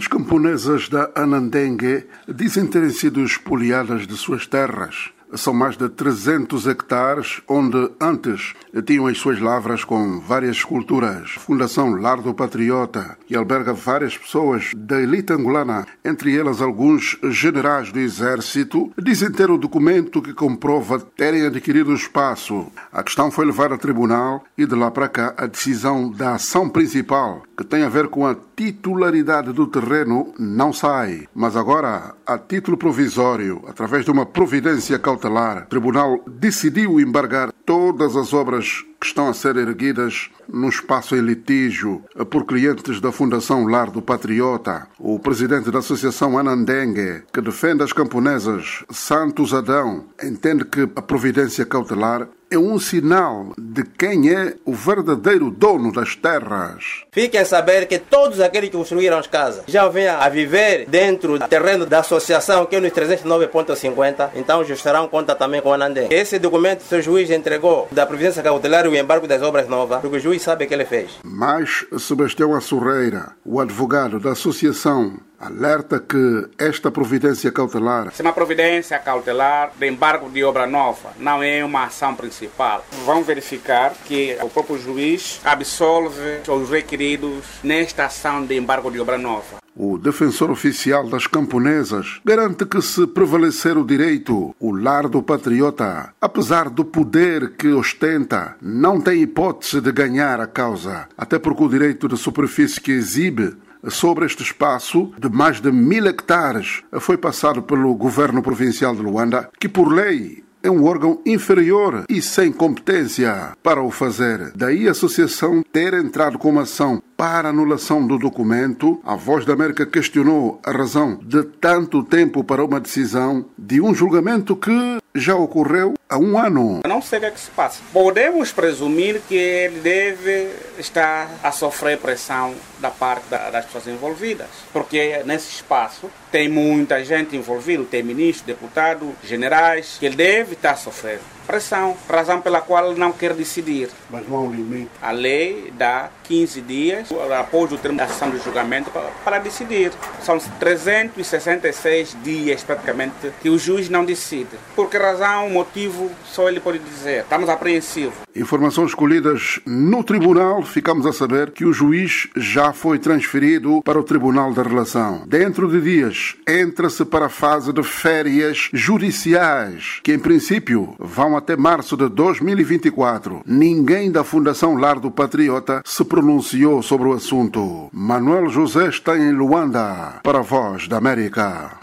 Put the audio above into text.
As camponesas da Anandengue dizem terem sido expoliadas de suas terras são mais de 300 hectares, onde antes tinham as suas lavras com várias culturas. Fundação Lardo Patriota, que alberga várias pessoas da elite angolana, entre elas alguns generais do exército, dizem ter o documento que comprova terem adquirido o espaço. A questão foi levada a tribunal e de lá para cá a decisão da ação principal, que tem a ver com a titularidade do terreno, não sai. Mas agora, a título provisório, através de uma providência cautelar, cautelar, o tribunal decidiu embargar todas as obras que estão a ser erguidas no espaço em litígio por clientes da Fundação Lar do Patriota. O presidente da Associação Anandengue, que defende as camponesas Santos Adão, entende que a providência cautelar é um sinal de quem é o verdadeiro dono das terras. Fiquem a saber que todos aqueles que construíram as casas já vêm a viver dentro do terreno da associação, que é nos 309.50, então já estarão conta também com a Anandem. Esse documento que o juiz entregou da providência cautelar o embargo das obras novas, porque o juiz sabe o que ele fez. Mas Sebastião Assurreira, o advogado da associação alerta que esta providência cautelar. Se uma providência cautelar de embargo de obra nova não é uma ação principal, vão verificar que o próprio juiz absolve os requeridos nesta ação de embargo de obra nova. O defensor oficial das camponesas garante que, se prevalecer o direito, o lar do patriota, apesar do poder que ostenta, não tem hipótese de ganhar a causa, até porque o direito de superfície que exibe sobre este espaço de mais de mil hectares foi passado pelo governo provincial de Luanda, que por lei é um órgão inferior e sem competência para o fazer. Daí a associação ter entrado com uma ação para anulação do documento. A Voz da América questionou a razão de tanto tempo para uma decisão de um julgamento que já ocorreu há um ano. não sei o que, é que se passa. Podemos presumir que ele deve estar a sofrer pressão da parte das pessoas envolvidas, porque nesse espaço tem muita gente envolvida, tem ministro, deputado, generais, que ele deve estar sofrendo pressão, razão pela qual não quer decidir. Mas não há um limite. A lei dá 15 dias após o termo da sessão de julgamento para, para decidir. São 366 dias praticamente que o juiz não decide. Por que razão, motivo, só ele pode dizer. Estamos apreensivos. Informações escolhidas no tribunal, ficamos a saber que o juiz já foi transferido para o Tribunal da Relação. Dentro de dias, entra-se para a fase de férias judiciais, que em princípio vão até março de 2024. Ninguém da Fundação Lar do Patriota se pronunciou sobre o assunto. Manuel José está em Luanda para a Voz da América.